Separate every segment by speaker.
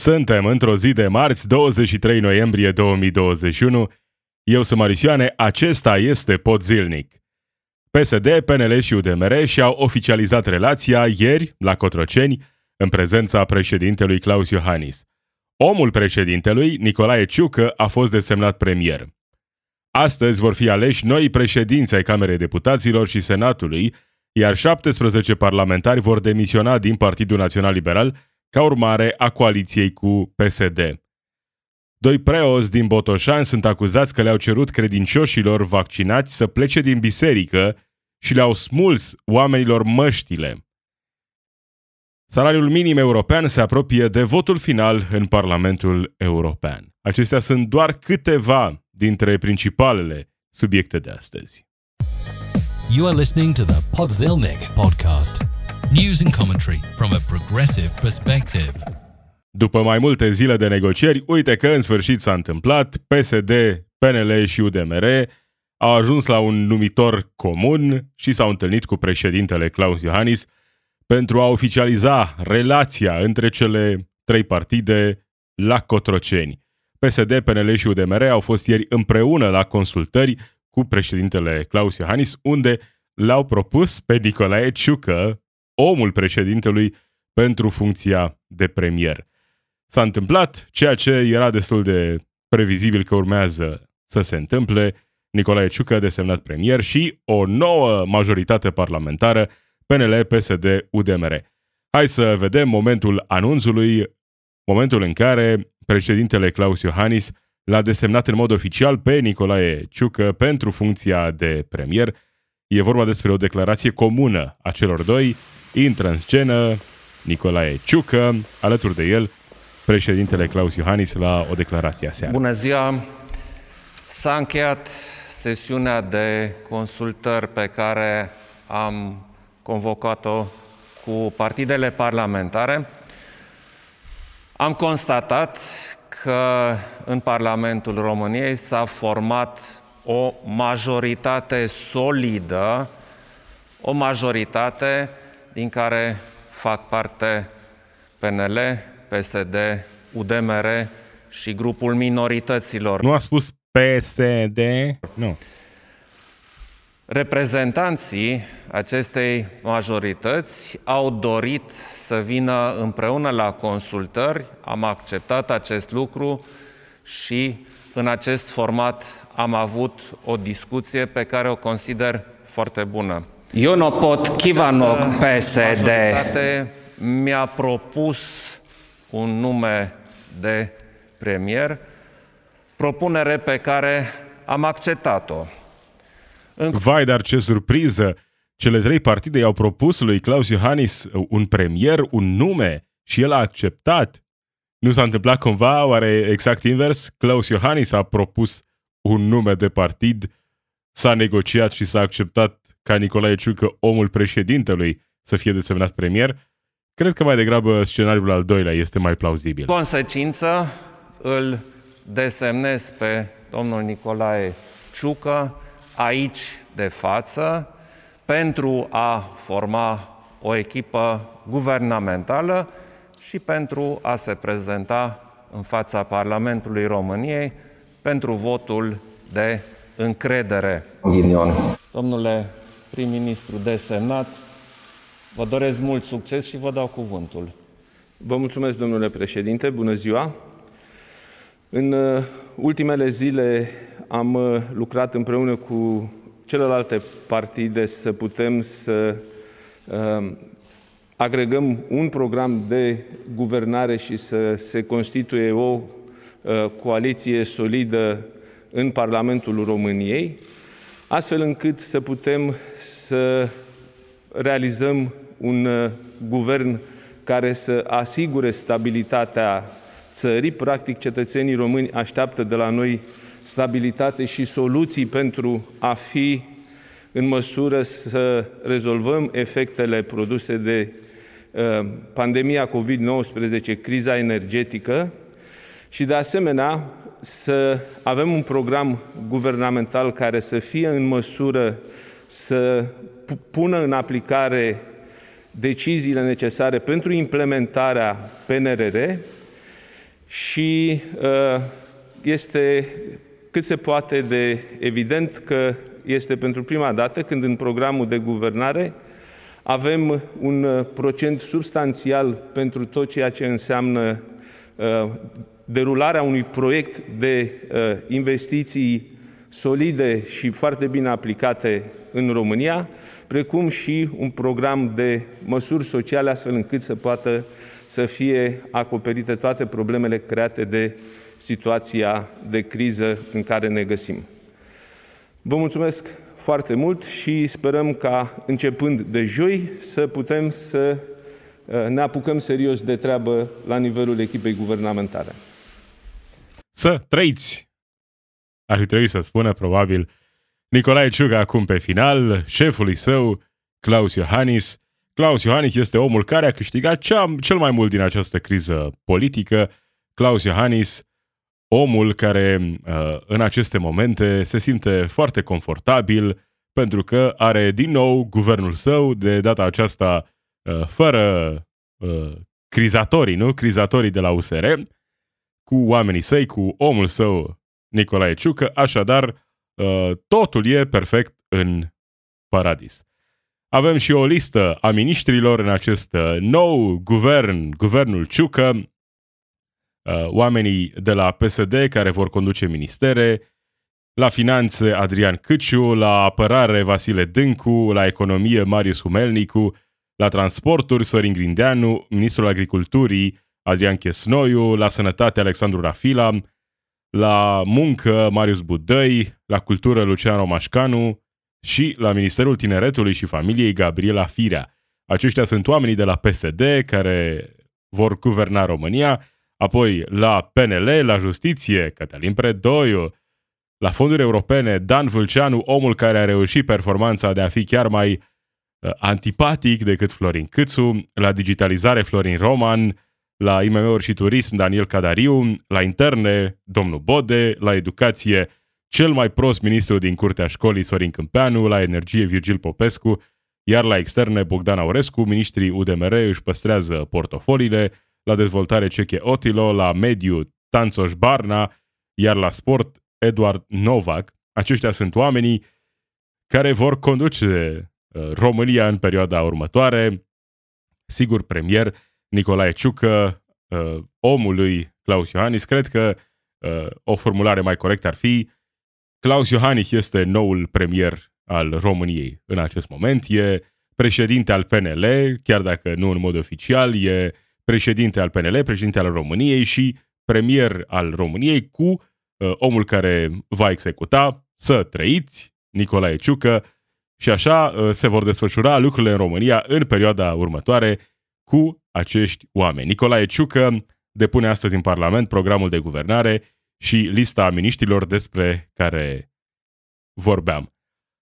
Speaker 1: Suntem într-o zi de marți, 23 noiembrie 2021. Eu sunt Marisioane, acesta este Pod Zilnic. PSD, PNL și UDMR și-au oficializat relația ieri, la Cotroceni, în prezența președintelui Claus Iohannis. Omul președintelui, Nicolae Ciucă, a fost desemnat premier. Astăzi vor fi aleși noi președinți ai Camerei Deputaților și Senatului, iar 17 parlamentari vor demisiona din Partidul Național Liberal ca urmare a coaliției cu PSD. Doi preoți din Botoșani sunt acuzați că le-au cerut credincioșilor vaccinați să plece din biserică și le-au smuls oamenilor măștile. Salariul minim european se apropie de votul final în Parlamentul European. Acestea sunt doar câteva dintre principalele subiecte de astăzi.
Speaker 2: You are listening to the Podzilnic podcast. News and commentary from a progressive perspective.
Speaker 1: După mai multe zile de negocieri, uite că în sfârșit s-a întâmplat, PSD, PNL și UDMR au ajuns la un numitor comun și s-au întâlnit cu președintele Claus Iohannis pentru a oficializa relația între cele trei partide la Cotroceni. PSD, PNL și UDMR au fost ieri împreună la consultări cu președintele Claus Iohannis, unde l-au propus pe Nicolae Ciucă, omul președintelui, pentru funcția de premier. S-a întâmplat ceea ce era destul de previzibil că urmează să se întâmple, Nicolae Ciucă desemnat premier și o nouă majoritate parlamentară, PNL, PSD, UDMR. Hai să vedem momentul anunțului, momentul în care președintele Claus Iohannis l-a desemnat în mod oficial pe Nicolae Ciucă pentru funcția de premier. E vorba despre o declarație comună a celor doi. Intră în scenă Nicolae Ciucă, alături de el președintele Claus Iohannis la o declarație aseară.
Speaker 3: Bună ziua! S-a încheiat sesiunea de consultări pe care am convocat-o cu partidele parlamentare. Am constatat că în Parlamentul României s-a format o majoritate solidă, o majoritate din care fac parte PNL, PSD, UDMR și grupul minorităților.
Speaker 1: Nu a spus PSD? Nu.
Speaker 3: Reprezentanții acestei majorități au dorit să vină împreună la consultări, am acceptat acest lucru și în acest format am avut o discuție pe care o consider foarte bună.
Speaker 4: Eu nu pot Kivanok PSD.
Speaker 3: Mi-a propus un nume de premier, propunere pe care am acceptat-o.
Speaker 1: Vai, dar ce surpriză! Cele trei partide i-au propus lui Claus Iohannis un premier, un nume și el a acceptat. Nu s-a întâmplat cumva, oare exact invers? Claus Iohannis a propus un nume de partid, s-a negociat și s-a acceptat ca Nicolae Ciucă, omul președintelui, să fie desemnat premier. Cred că mai degrabă scenariul al doilea este mai plauzibil.
Speaker 3: Consecință, îl desemnez pe domnul Nicolae Ciucă aici de față pentru a forma o echipă guvernamentală și pentru a se prezenta în fața Parlamentului României pentru votul de încredere.
Speaker 4: Ghinion.
Speaker 3: Domnule prim-ministru desemnat, vă doresc mult succes și vă dau cuvântul.
Speaker 5: Vă mulțumesc, domnule președinte, bună ziua! În uh, ultimele zile am uh, lucrat împreună cu celelalte partide să putem să uh, agregăm un program de guvernare și să se constituie o uh, coaliție solidă în Parlamentul României, astfel încât să putem să realizăm un uh, guvern care să asigure stabilitatea țării. Practic, cetățenii români așteaptă de la noi stabilitate și soluții pentru a fi în măsură să rezolvăm efectele produse de uh, pandemia COVID-19, criza energetică și, de asemenea, să avem un program guvernamental care să fie în măsură să pună în aplicare deciziile necesare pentru implementarea PNRR și uh, este cât se poate de evident că este pentru prima dată când în programul de guvernare avem un uh, procent substanțial pentru tot ceea ce înseamnă uh, derularea unui proiect de uh, investiții solide și foarte bine aplicate în România, precum și un program de măsuri sociale astfel încât să poată să fie acoperite toate problemele create de situația de criză în care ne găsim. Vă mulțumesc foarte mult și sperăm ca, începând de joi, să putem să uh, ne apucăm serios de treabă la nivelul echipei guvernamentale.
Speaker 1: Să trăiți! Ar fi trebuit să spună, probabil, Nicolae Ciuga acum pe final, șefului său, Claus Iohannis. Claus Iohannis este omul care a câștigat cea, cel mai mult din această criză politică. Claus Iohannis omul care uh, în aceste momente se simte foarte confortabil pentru că are din nou guvernul său, de data aceasta uh, fără uh, crizatorii, nu? Crizatorii de la USR, cu oamenii săi, cu omul său Nicolae Ciucă, așadar totul e perfect în paradis. Avem și o listă a miniștrilor în acest nou guvern, guvernul Ciucă, Uh, oamenii de la PSD care vor conduce ministere, la finanțe Adrian Câciu, la apărare Vasile Dâncu, la economie Marius Humelnicu, la transporturi Sorin Grindeanu, ministrul agriculturii Adrian Chesnoiu, la sănătate Alexandru Rafila, la muncă Marius Budăi, la cultură Lucian Romașcanu și la Ministerul Tineretului și Familiei Gabriela Firea. Aceștia sunt oamenii de la PSD care vor guverna România Apoi la PNL, la Justiție, Cătălin Predoiu, la fonduri europene, Dan Vâlceanu, omul care a reușit performanța de a fi chiar mai uh, antipatic decât Florin Câțu, la digitalizare Florin Roman, la IMM-uri și turism Daniel Cadariu, la interne domnul Bode, la educație cel mai prost ministru din curtea școlii Sorin Câmpeanu, la energie Virgil Popescu, iar la externe Bogdan Aurescu, ministrii UDMR își păstrează portofoliile, la dezvoltare Ceche Otilo, la mediu Tanțoș Barna, iar la sport Eduard Novak. Aceștia sunt oamenii care vor conduce uh, România în perioada următoare. Sigur, premier Nicolae Ciucă, uh, omul lui Claus Iohannis. Cred că uh, o formulare mai corectă ar fi Claus Iohannis este noul premier al României în acest moment. E președinte al PNL, chiar dacă nu în mod oficial, e președinte al PNL, președinte al României și premier al României cu uh, omul care va executa, să trăiți, Nicolae Ciucă, și așa uh, se vor desfășura lucrurile în România în perioada următoare cu acești oameni. Nicolae Ciucă depune astăzi în Parlament programul de guvernare și lista miniștrilor despre care vorbeam.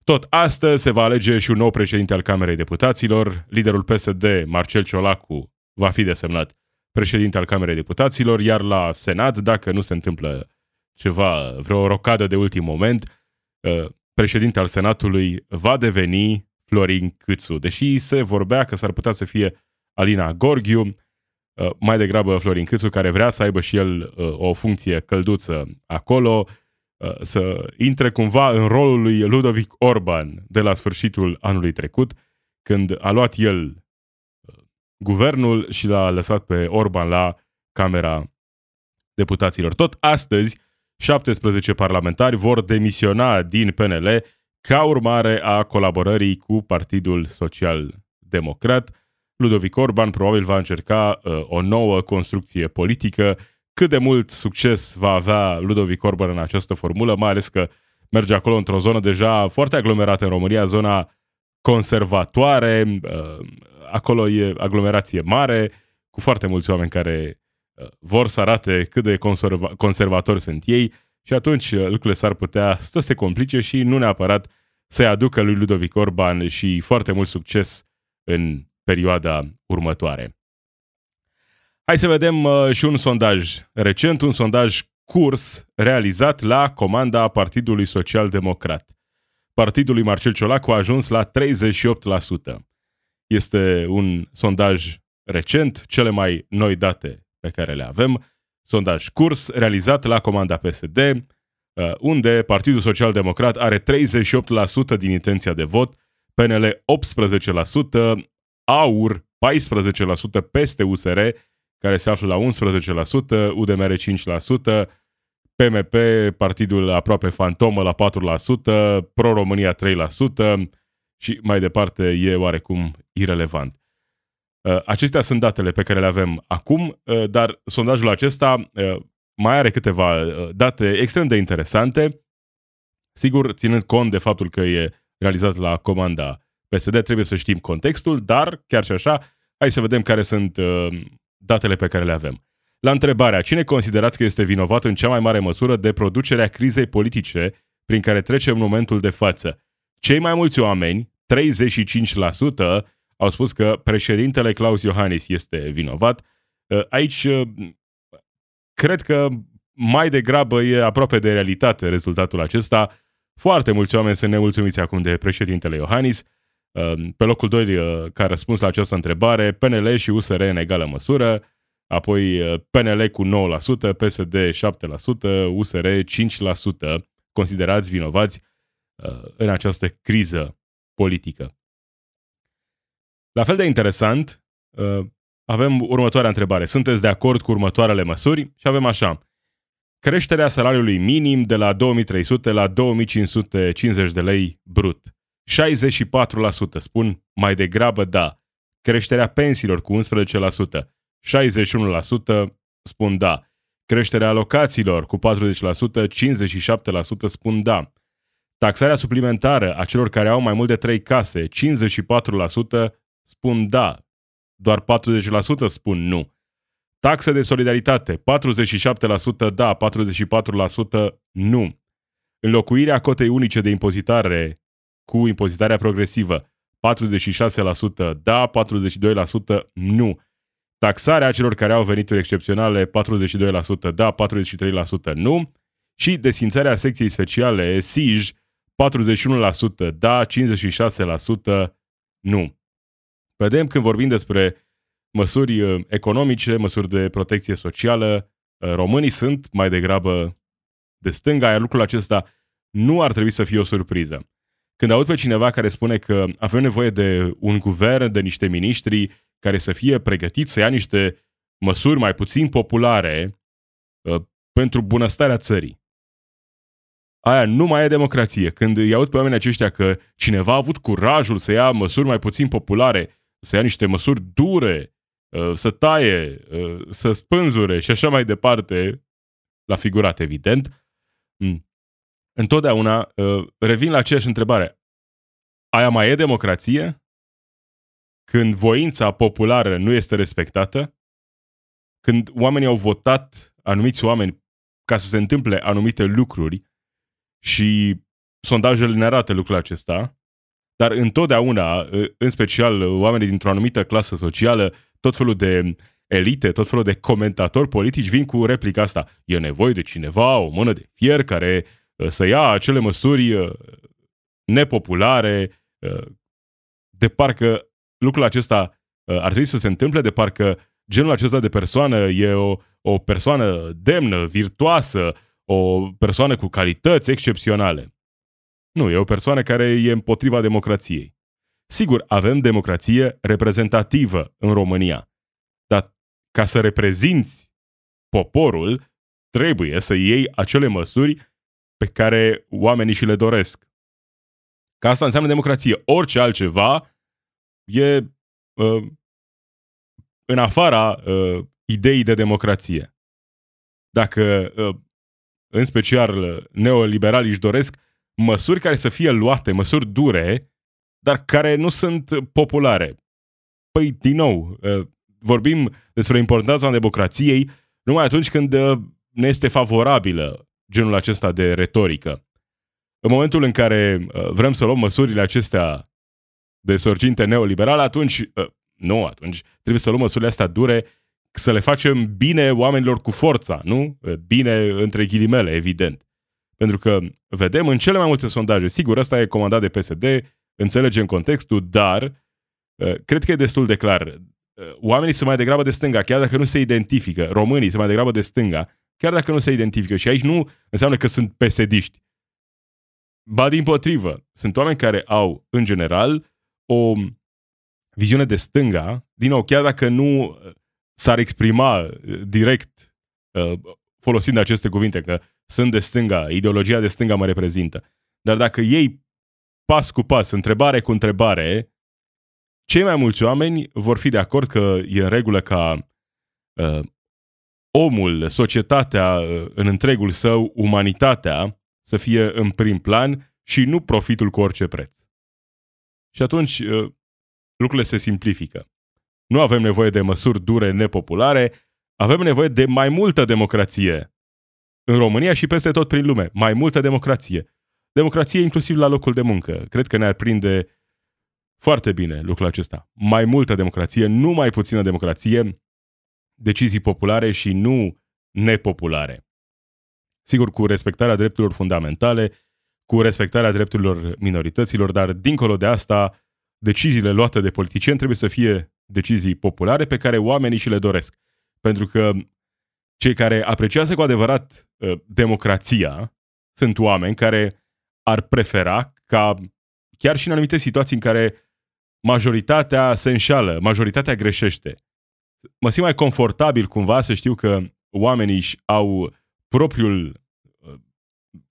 Speaker 1: Tot astăzi se va alege și un nou președinte al Camerei Deputaților. Liderul PSD, Marcel Ciolacu, va fi desemnat președinte al Camerei Deputaților, iar la Senat, dacă nu se întâmplă ceva, vreo rocadă de ultim moment, uh, președinte al Senatului va deveni Florin Câțu. Deși se vorbea că s-ar putea să fie Alina Gorghiu, uh, mai degrabă Florin Câțu, care vrea să aibă și el uh, o funcție călduță acolo, să intre cumva în rolul lui Ludovic Orban de la sfârșitul anului trecut, când a luat el guvernul și l-a lăsat pe Orban la Camera Deputaților. Tot astăzi, 17 parlamentari vor demisiona din PNL ca urmare a colaborării cu Partidul Social Democrat. Ludovic Orban probabil va încerca uh, o nouă construcție politică. Cât de mult succes va avea Ludovic Orban în această formulă, mai ales că merge acolo într-o zonă deja foarte aglomerată în România, zona conservatoare, uh, acolo e aglomerație mare, cu foarte mulți oameni care uh, vor să arate cât de conserva- conservatori sunt ei și atunci uh, lucrurile s-ar putea să se complice și nu neapărat să-i aducă lui Ludovic Orban și foarte mult succes în perioada următoare. Hai să vedem uh, și un sondaj recent, un sondaj curs realizat la comanda Partidului Social Democrat. Partidul lui Marcel Ciolacu a ajuns la 38%. Este un sondaj recent, cele mai noi date pe care le avem. sondaj curs realizat la comanda PSD, uh, unde Partidul Social Democrat are 38% din intenția de vot, PNL 18%, AUR 14% peste USR, care se află la 11%, UDMR 5%, PMP, partidul aproape fantomă la 4%, Pro-România 3% și mai departe e oarecum irelevant. Uh, acestea sunt datele pe care le avem acum, uh, dar sondajul acesta uh, mai are câteva date extrem de interesante. Sigur, ținând cont de faptul că e realizat la comanda PSD, trebuie să știm contextul, dar chiar și așa, hai să vedem care sunt datele pe care le avem. La întrebarea cine considerați că este vinovat în cea mai mare măsură de producerea crizei politice prin care trecem în momentul de față, cei mai mulți oameni, 35%, au spus că președintele Claus Iohannis este vinovat. Uh, aici uh, cred că mai degrabă e aproape de realitate rezultatul acesta. Foarte mulți oameni sunt nemulțumiți acum de președintele Iohannis. Uh, pe locul 2, ca răspuns la această întrebare, PNL și USR în egală măsură, apoi PNL cu 9%, PSD 7%, USR 5% considerați vinovați în această criză politică. La fel de interesant, uh, avem următoarea întrebare. Sunteți de acord cu următoarele măsuri? Și avem așa. Creșterea salariului minim de la 2300 la 2550 de lei brut. 64% spun mai degrabă da. Creșterea pensiilor cu 11%. 61% spun da. Creșterea alocațiilor cu 40%, 57% spun da. Taxarea suplimentară a celor care au mai mult de 3 case, 54% spun da, doar 40% spun nu. Taxe de solidaritate, 47% da, 44% nu. Înlocuirea cotei unice de impozitare cu impozitarea progresivă, 46% da, 42% nu. Taxarea celor care au venituri excepționale, 42% da, 43% nu. Și desfințarea secției speciale, SIJ, 41% da, 56% nu. Vedem când vorbim despre măsuri uh, economice, măsuri de protecție socială, uh, românii sunt mai degrabă de stânga, iar lucrul acesta nu ar trebui să fie o surpriză. Când aud pe cineva care spune că avem nevoie de un guvern, de niște miniștri care să fie pregătiți să ia niște măsuri mai puțin populare uh, pentru bunăstarea țării. Aia nu mai e democrație. Când îi aud pe oamenii aceștia că cineva a avut curajul să ia măsuri mai puțin populare să ia niște măsuri dure, uh, să taie, uh, să spânzure și așa mai departe, la figurat, evident, mm. Întotdeauna uh, revin la aceeași întrebare. Aia mai e democrație? Când voința populară nu este respectată? Când oamenii au votat, anumiți oameni, ca să se întâmple anumite lucruri și sondajele ne arată lucrul acesta, dar întotdeauna, în special oamenii dintr-o anumită clasă socială, tot felul de elite, tot felul de comentatori politici vin cu replica asta. E nevoie de cineva, o mână de fier care să ia acele măsuri nepopulare, de parcă lucrul acesta ar trebui să se întâmple, de parcă genul acesta de persoană e o, o persoană demnă, virtuoasă, o persoană cu calități excepționale. Nu, e o persoană care e împotriva democrației. Sigur, avem democrație reprezentativă în România, dar ca să reprezinți poporul, trebuie să iei acele măsuri pe care oamenii și le doresc. Că asta înseamnă democrație. Orice altceva e uh, în afara uh, ideii de democrație. Dacă, uh, în special, neoliberalii își doresc măsuri care să fie luate, măsuri dure, dar care nu sunt populare. Păi, din nou, uh, vorbim despre importanța democrației numai atunci când uh, ne este favorabilă genul acesta de retorică. În momentul în care uh, vrem să luăm măsurile acestea de sorginte neoliberală, atunci, nu, atunci trebuie să luăm măsurile astea dure, să le facem bine oamenilor cu forța, nu? Bine între ghilimele, evident. Pentru că vedem în cele mai multe sondaje, sigur, ăsta e comandat de PSD, înțelegem contextul, dar uh, cred că e destul de clar. uh, oamenii sunt mai degrabă de stânga, chiar dacă nu se identifică. Românii sunt mai degrabă de stânga, chiar dacă nu se identifică. Și aici nu înseamnă că sunt pesediști. Ba din potrivă, sunt oameni care au, în general, o viziune de stânga, din nou, chiar dacă nu uh, s-ar exprima uh, direct uh, folosind aceste cuvinte, că sunt de stânga, ideologia de stânga mă reprezintă. Dar dacă ei pas cu pas, întrebare cu întrebare, cei mai mulți oameni vor fi de acord că e în regulă ca uh, omul, societatea uh, în întregul său, umanitatea, să fie în prim plan și nu profitul cu orice preț. Și atunci uh, lucrurile se simplifică. Nu avem nevoie de măsuri dure, nepopulare, avem nevoie de mai multă democrație. În România și peste tot prin lume. Mai multă democrație. Democrație inclusiv la locul de muncă. Cred că ne-ar prinde foarte bine lucrul acesta. Mai multă democrație, nu mai puțină democrație, decizii populare și nu nepopulare. Sigur, cu respectarea drepturilor fundamentale, cu respectarea drepturilor minorităților, dar dincolo de asta, deciziile luate de politicieni trebuie să fie decizii populare pe care oamenii și le doresc. Pentru că cei care apreciază cu adevărat uh, democrația sunt oameni care ar prefera ca chiar și în anumite situații în care majoritatea se înșală, majoritatea greșește. Mă simt mai confortabil cumva să știu că oamenii își au propriul uh,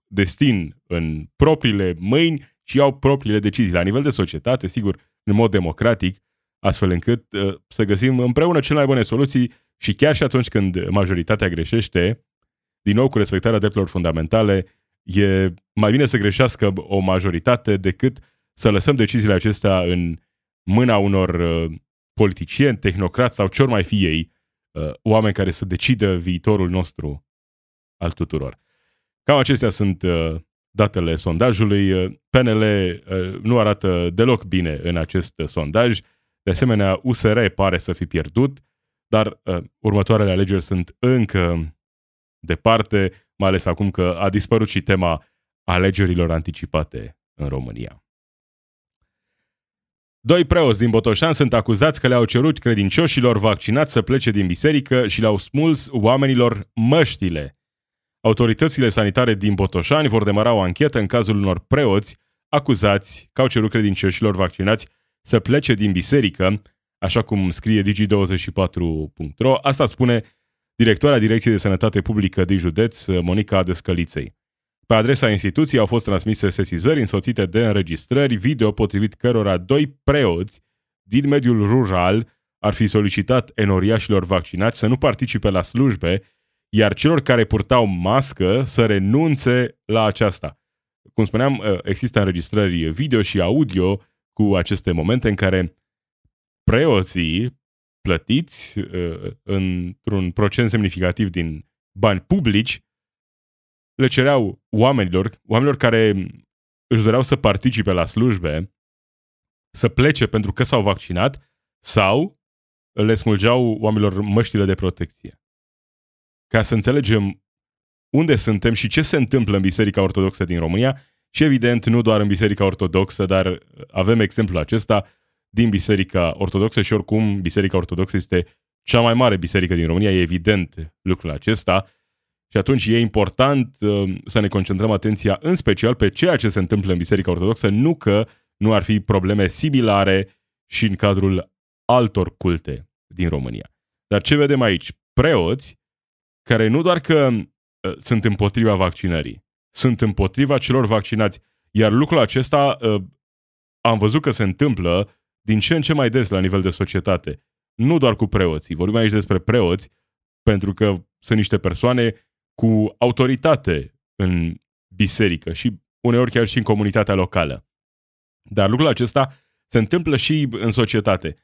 Speaker 1: destin în propriile mâini și au propriile decizii. La nivel de societate, sigur, în mod democratic, astfel încât uh, să găsim împreună cele mai bune soluții și chiar și atunci când majoritatea greșește, din nou cu respectarea drepturilor fundamentale, e mai bine să greșească o majoritate decât să lăsăm deciziile acestea în mâna unor uh, politicieni, tehnocrați sau ce mai fi ei, uh, oameni care să decidă viitorul nostru al tuturor. Cam acestea sunt uh, datele sondajului. PNL nu arată deloc bine în acest sondaj. De asemenea, USR pare să fi pierdut, dar următoarele alegeri sunt încă departe, mai ales acum că a dispărut și tema alegerilor anticipate în România. Doi preoți din Botoșan sunt acuzați că le-au cerut credincioșilor vaccinați să plece din biserică și le-au smuls oamenilor măștile. Autoritățile sanitare din Botoșani vor demara o anchetă în cazul unor preoți acuzați că au cerut credincioșilor vaccinați să plece din biserică, așa cum scrie digi24.ro. Asta spune directoarea Direcției de Sănătate Publică din județ, Monica Descăliței. Pe adresa instituției au fost transmise sesizări însoțite de înregistrări video potrivit cărora doi preoți din mediul rural ar fi solicitat enoriașilor vaccinați să nu participe la slujbe, iar celor care purtau mască să renunțe la aceasta. Cum spuneam, ă, există înregistrări video și audio cu aceste momente în care preoții plătiți ă, într-un procent semnificativ din bani publici le cereau oamenilor, oamenilor care își doreau să participe la slujbe, să plece pentru că s-au vaccinat sau le smulgeau oamenilor măștile de protecție. Ca să înțelegem unde suntem și ce se întâmplă în Biserica Ortodoxă din România și evident nu doar în Biserica Ortodoxă, dar avem exemplul acesta din Biserica Ortodoxă și oricum Biserica Ortodoxă este cea mai mare biserică din România, e evident lucrul acesta și atunci e important uh, să ne concentrăm atenția în special pe ceea ce se întâmplă în Biserica Ortodoxă, nu că nu ar fi probleme similare și în cadrul altor culte din România. Dar ce vedem aici? Preoți care nu doar că uh, sunt împotriva vaccinării, sunt împotriva celor vaccinați, iar lucrul acesta uh, am văzut că se întâmplă din ce în ce mai des la nivel de societate. Nu doar cu preoții. Vorbim aici despre preoți, pentru că sunt niște persoane cu autoritate în biserică și uneori chiar și în comunitatea locală. Dar lucrul acesta se întâmplă și în societate.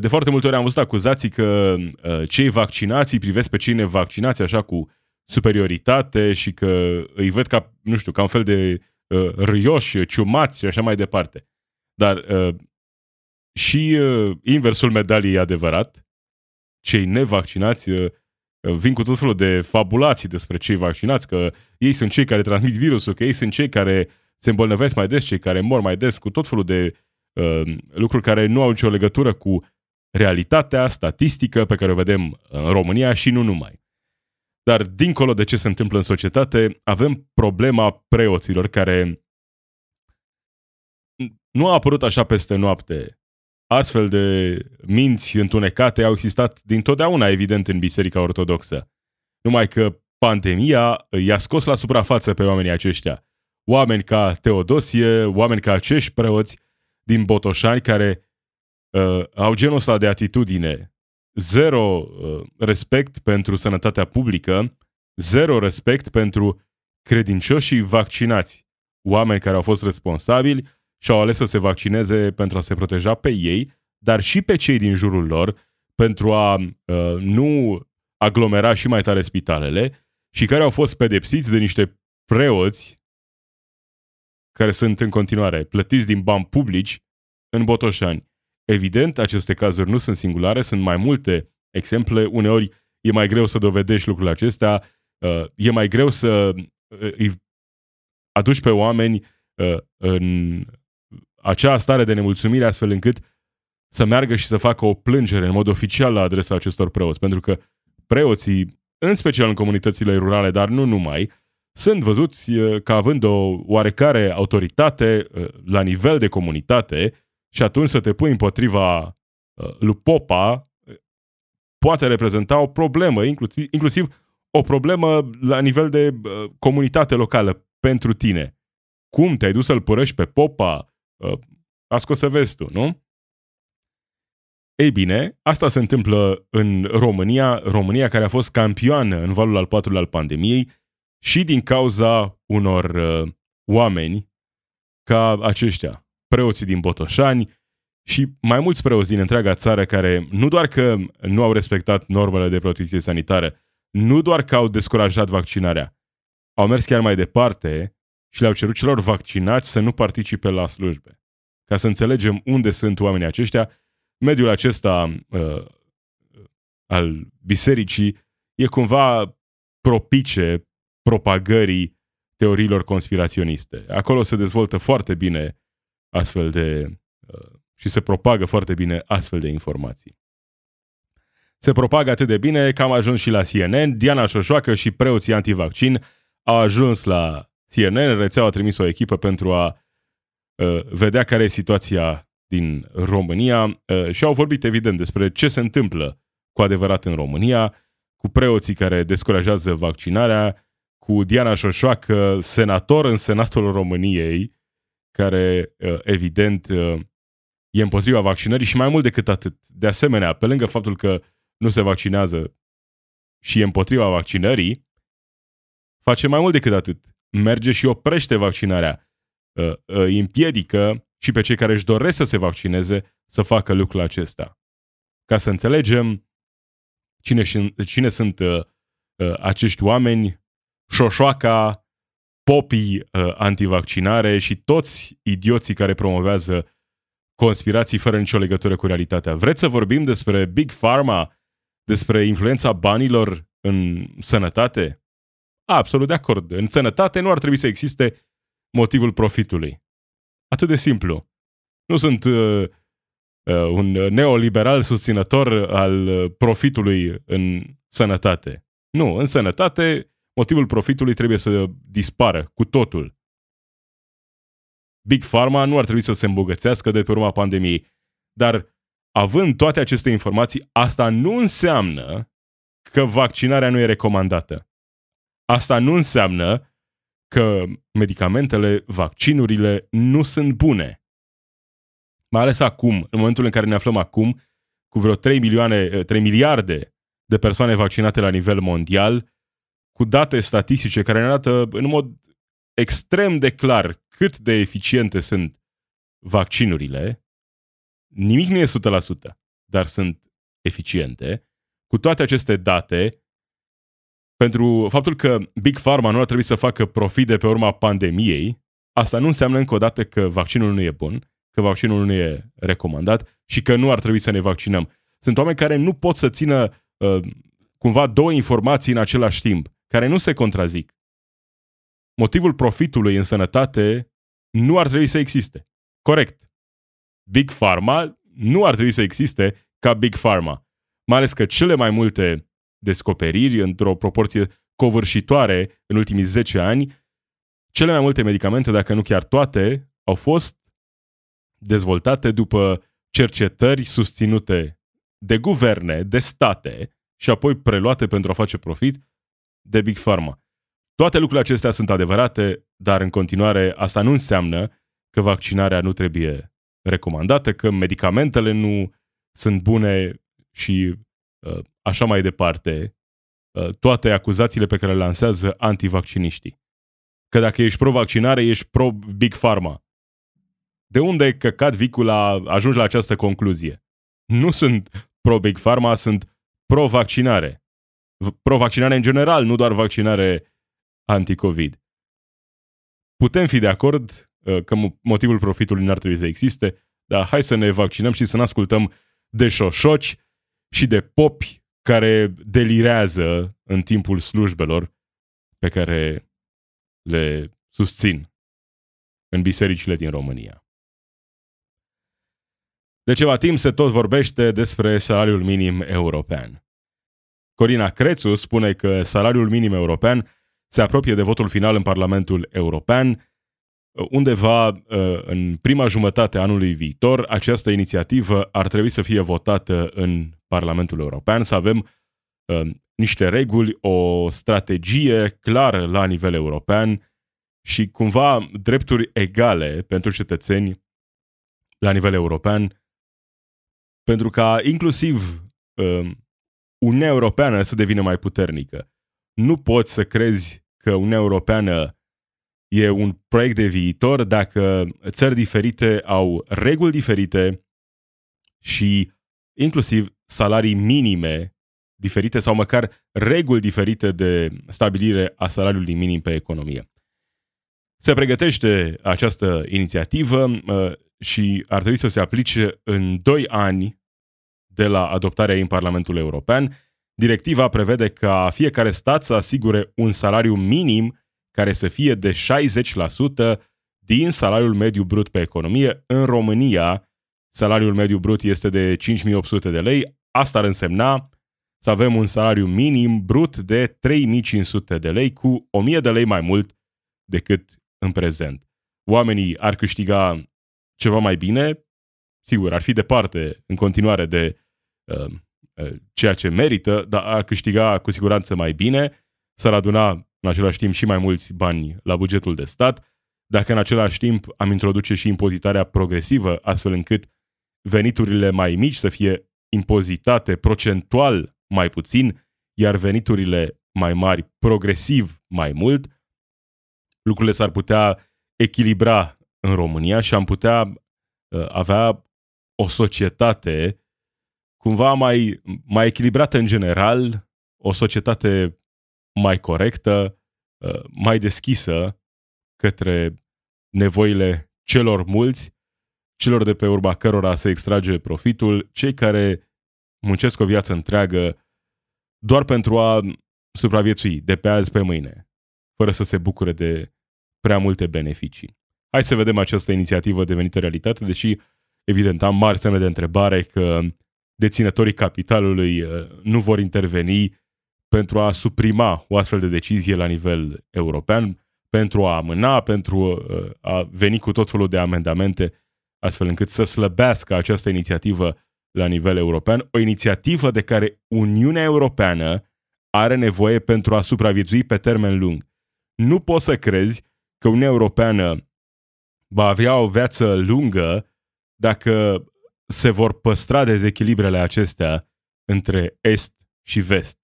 Speaker 1: De foarte multe ori am văzut acuzații că uh, cei vaccinați privesc pe cei nevaccinați așa cu superioritate și că îi văd ca, nu știu, ca un fel de uh, râioși, ciumați și așa mai departe. Dar uh, și uh, inversul medaliei e adevărat. Cei nevaccinați uh, vin cu tot felul de fabulații despre cei vaccinați, că ei sunt cei care transmit virusul, că ei sunt cei care se îmbolnăvesc mai des, cei care mor mai des, cu tot felul de uh, lucruri care nu au nicio legătură cu realitatea statistică pe care o vedem în România și nu numai. Dar dincolo de ce se întâmplă în societate, avem problema preoților care nu a apărut așa peste noapte. Astfel de minți întunecate au existat dintotdeauna, evident, în Biserica Ortodoxă. Numai că pandemia i-a scos la suprafață pe oamenii aceștia. Oameni ca Teodosie, oameni ca acești preoți din Botoșani care uh, au genul ăsta de atitudine. Zero uh, respect pentru sănătatea publică, zero respect pentru credincioșii vaccinați. Oameni care au fost responsabili și au ales să se vaccineze pentru a se proteja pe ei, dar și pe cei din jurul lor, pentru a uh, nu aglomera și mai tare spitalele și care au fost pedepsiți de niște preoți care sunt în continuare plătiți din bani publici în Botoșani. Evident, aceste cazuri nu sunt singulare, sunt mai multe exemple. Uneori e mai greu să dovedești lucrurile acestea, uh, e mai greu să uh, îi aduci pe oameni uh, în acea stare de nemulțumire astfel încât să meargă și să facă o plângere în mod oficial la adresa acestor preoți. Pentru că preoții, în special în comunitățile rurale, dar nu numai, sunt văzuți ca având o oarecare autoritate la nivel de comunitate și atunci să te pui împotriva lui Popa poate reprezenta o problemă, inclusiv, inclusiv o problemă la nivel de comunitate locală pentru tine. Cum te-ai dus să-l părăși pe Popa? A scos să vezi tu, nu? Ei bine, asta se întâmplă în România, România care a fost campioană în valul al patrulea al pandemiei și din cauza unor uh, oameni ca aceștia, preoții din Botoșani și mai mulți preoți din întreaga țară care nu doar că nu au respectat normele de protecție sanitară, nu doar că au descurajat vaccinarea, au mers chiar mai departe și le-au cerut celor vaccinați să nu participe la slujbe. Ca să înțelegem unde sunt oamenii aceștia, mediul acesta uh, al bisericii e cumva propice propagării teoriilor conspiraționiste. Acolo se dezvoltă foarte bine astfel de uh, și se propagă foarte bine astfel de informații. Se propagă atât de bine că am ajuns și la CNN, Diana Șoșoacă și preoții antivaccin au ajuns la CNN, rețeaua a trimis o echipă pentru a uh, vedea care e situația din România uh, și au vorbit evident despre ce se întâmplă cu adevărat în România, cu preoții care descurajează vaccinarea, cu Diana Șoșoacă, senator în Senatul României, care uh, evident uh, e împotriva vaccinării și mai mult decât atât. De asemenea, pe lângă faptul că nu se vaccinează și e împotriva vaccinării, face mai mult decât atât. Merge și oprește vaccinarea. Îi împiedică și pe cei care își doresc să se vaccineze să facă lucrul acesta. Ca să înțelegem cine, cine sunt acești oameni, șoșoaca, popii uh, antivaccinare și toți idioții care promovează conspirații fără nicio legătură cu realitatea. Vreți să vorbim despre Big Pharma, despre influența banilor în sănătate? Absolut de acord. În sănătate nu ar trebui să existe motivul profitului. Atât de simplu. Nu sunt uh, uh, un neoliberal susținător al uh, profitului în sănătate. Nu, în sănătate motivul profitului trebuie să dispară cu totul. Big Pharma nu ar trebui să se îmbogățească de pe urma pandemiei. Dar, având toate aceste informații, asta nu înseamnă că vaccinarea nu e recomandată. Asta nu înseamnă că medicamentele, vaccinurile nu sunt bune. Mai ales acum, în momentul în care ne aflăm acum, cu vreo 3, milioane, 3 miliarde de persoane vaccinate la nivel mondial, cu date statistice care ne arată în mod extrem de clar cât de eficiente sunt vaccinurile, nimic nu e 100%, dar sunt eficiente. Cu toate aceste date, pentru faptul că Big Pharma nu ar trebui să facă profit de pe urma pandemiei, asta nu înseamnă încă o dată că vaccinul nu e bun, că vaccinul nu e recomandat și că nu ar trebui să ne vaccinăm. Sunt oameni care nu pot să țină uh, cumva două informații în același timp care nu se contrazic. Motivul profitului în sănătate nu ar trebui să existe. Corect. Big Pharma nu ar trebui să existe ca Big Pharma. Mai ales că cele mai multe descoperiri, într-o proporție covârșitoare în ultimii 10 ani, cele mai multe medicamente, dacă nu chiar toate, au fost dezvoltate după cercetări susținute de guverne, de state și apoi preluate pentru a face profit de Big Pharma. Toate lucrurile acestea sunt adevărate, dar în continuare asta nu înseamnă că vaccinarea nu trebuie recomandată, că medicamentele nu sunt bune și uh, așa mai departe, uh, toate acuzațiile pe care le lansează antivacciniștii. Că dacă ești pro-vaccinare, ești pro-Big Pharma. De unde căcat vicul a ajuns la această concluzie? Nu sunt pro-Big Pharma, sunt pro-vaccinare. Pro-vaccinare în general, nu doar vaccinare anti-COVID. Putem fi de acord uh, că motivul profitului n-ar trebui să existe, dar hai să ne vaccinăm și să ne ascultăm de șoșoci și de popi care delirează în timpul slujbelor pe care le susțin în bisericile din România. De ceva timp se tot vorbește despre salariul minim european. Corina Crețu spune că salariul minim european se apropie de votul final în Parlamentul European. Undeva uh, în prima jumătate a anului viitor, această inițiativă ar trebui să fie votată în Parlamentul European, să avem uh, niște reguli, o strategie clară la nivel european și cumva drepturi egale pentru cetățeni la nivel european, pentru ca inclusiv uh, Uniunea Europeană să devină mai puternică. Nu poți să crezi că Uniunea Europeană e un proiect de viitor dacă țări diferite au reguli diferite și inclusiv salarii minime diferite sau măcar reguli diferite de stabilire a salariului minim pe economie. Se pregătește această inițiativă uh, și ar trebui să se aplice în 2 ani de la adoptarea ei în Parlamentul European Directiva prevede ca fiecare stat să asigure un salariu minim care să fie de 60% din salariul mediu brut pe economie. În România, salariul mediu brut este de 5800 de lei. Asta ar însemna să avem un salariu minim brut de 3500 de lei cu 1000 de lei mai mult decât în prezent. Oamenii ar câștiga ceva mai bine, sigur, ar fi departe în continuare de uh, Eh, ceea ce merită, dar a câștiga cu siguranță mai bine, s-ar aduna în același timp și mai mulți bani la bugetul de stat, dacă în același timp am introduce și impozitarea progresivă, astfel încât veniturile mai mici să fie impozitate procentual mai puțin, iar veniturile mai mari progresiv mai mult, lucrurile s-ar putea echilibra în România și am putea uh, avea o societate cumva mai, mai echilibrată în general, o societate mai corectă, uh, mai deschisă către nevoile celor mulți, celor de pe urma cărora se extrage profitul, cei care muncesc o viață întreagă doar pentru a supraviețui de pe azi pe mâine, fără să se bucure de prea multe beneficii. Hai să vedem această inițiativă devenită realitate, deși evident am mari semne de întrebare că deținătorii capitalului uh, nu vor interveni pentru a suprima o astfel de decizie la nivel european, pentru a amâna, pentru uh, a veni cu tot felul de amendamente, astfel încât să slăbească această inițiativă la nivel european, o inițiativă de care Uniunea Europeană are nevoie pentru a supraviețui pe termen lung. Nu poți să crezi că Uniunea Europeană va avea o viață lungă dacă se vor păstra dezechilibrele acestea între est și vest.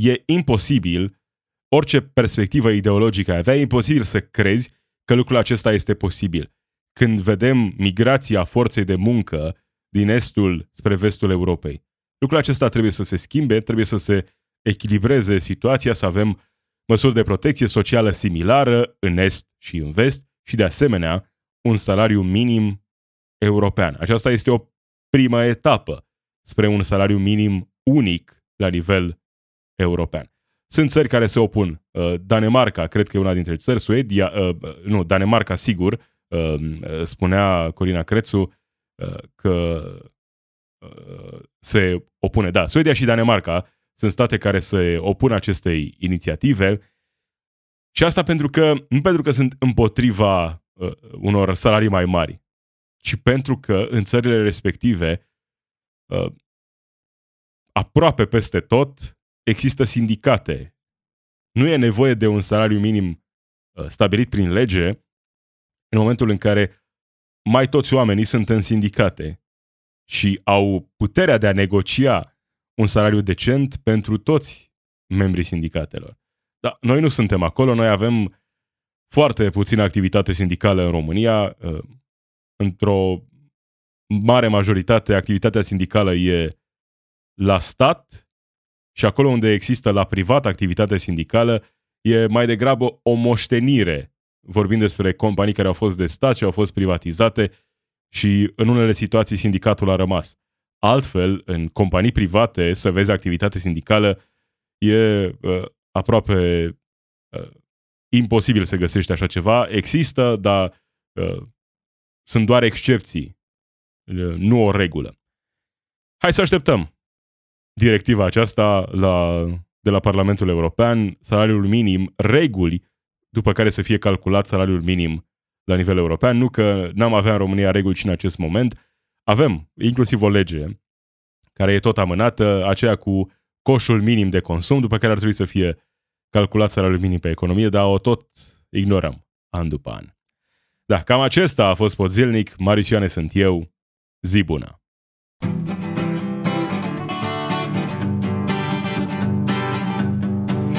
Speaker 1: E imposibil, orice perspectivă ideologică ai avea, e imposibil să crezi că lucrul acesta este posibil. Când vedem migrația forței de muncă din estul spre vestul Europei. Lucrul acesta trebuie să se schimbe, trebuie să se echilibreze situația, să avem măsuri de protecție socială similară în est și în vest și, de asemenea, un salariu minim european. Aceasta este o primă etapă spre un salariu minim unic la nivel european. Sunt țări care se opun. Uh, Danemarca, cred că e una dintre țări, Suedia, uh, nu, Danemarca, sigur, uh, spunea Corina Crețu că uh, se opune. Da, Suedia și Danemarca sunt state care se opun acestei inițiative și asta pentru că, nu pentru că sunt împotriva uh, unor salarii mai mari, ci pentru că în țările respective, uh, aproape peste tot, există sindicate. Nu e nevoie de un salariu minim uh, stabilit prin lege în momentul în care mai toți oamenii sunt în sindicate și au puterea de a negocia un salariu decent pentru toți membrii sindicatelor. Dar noi nu suntem acolo, noi avem foarte puțină activitate sindicală în România. Uh, într-o mare majoritate, activitatea sindicală e la stat și acolo unde există la privat activitate sindicală e mai degrabă o moștenire. Vorbim despre companii care au fost de stat și au fost privatizate și în unele situații sindicatul a rămas. Altfel, în companii private, să vezi activitate sindicală e uh, aproape uh, imposibil să găsești așa ceva. Există, dar uh, sunt doar excepții, uh, nu o regulă. Hai să așteptăm directiva aceasta la, de la Parlamentul European, salariul minim, reguli după care să fie calculat salariul minim la nivel european. Nu că n-am avea în România reguli și în acest moment. Avem inclusiv o lege care e tot amânată, aceea cu coșul minim de consum, după care ar trebui să fie calculat salariul minim pe economie, dar o tot ignorăm an după an. Da, cam acesta a fost Podzilnic, Marisioane sunt eu, zi bună!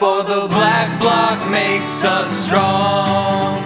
Speaker 6: for the black bloc makes us strong.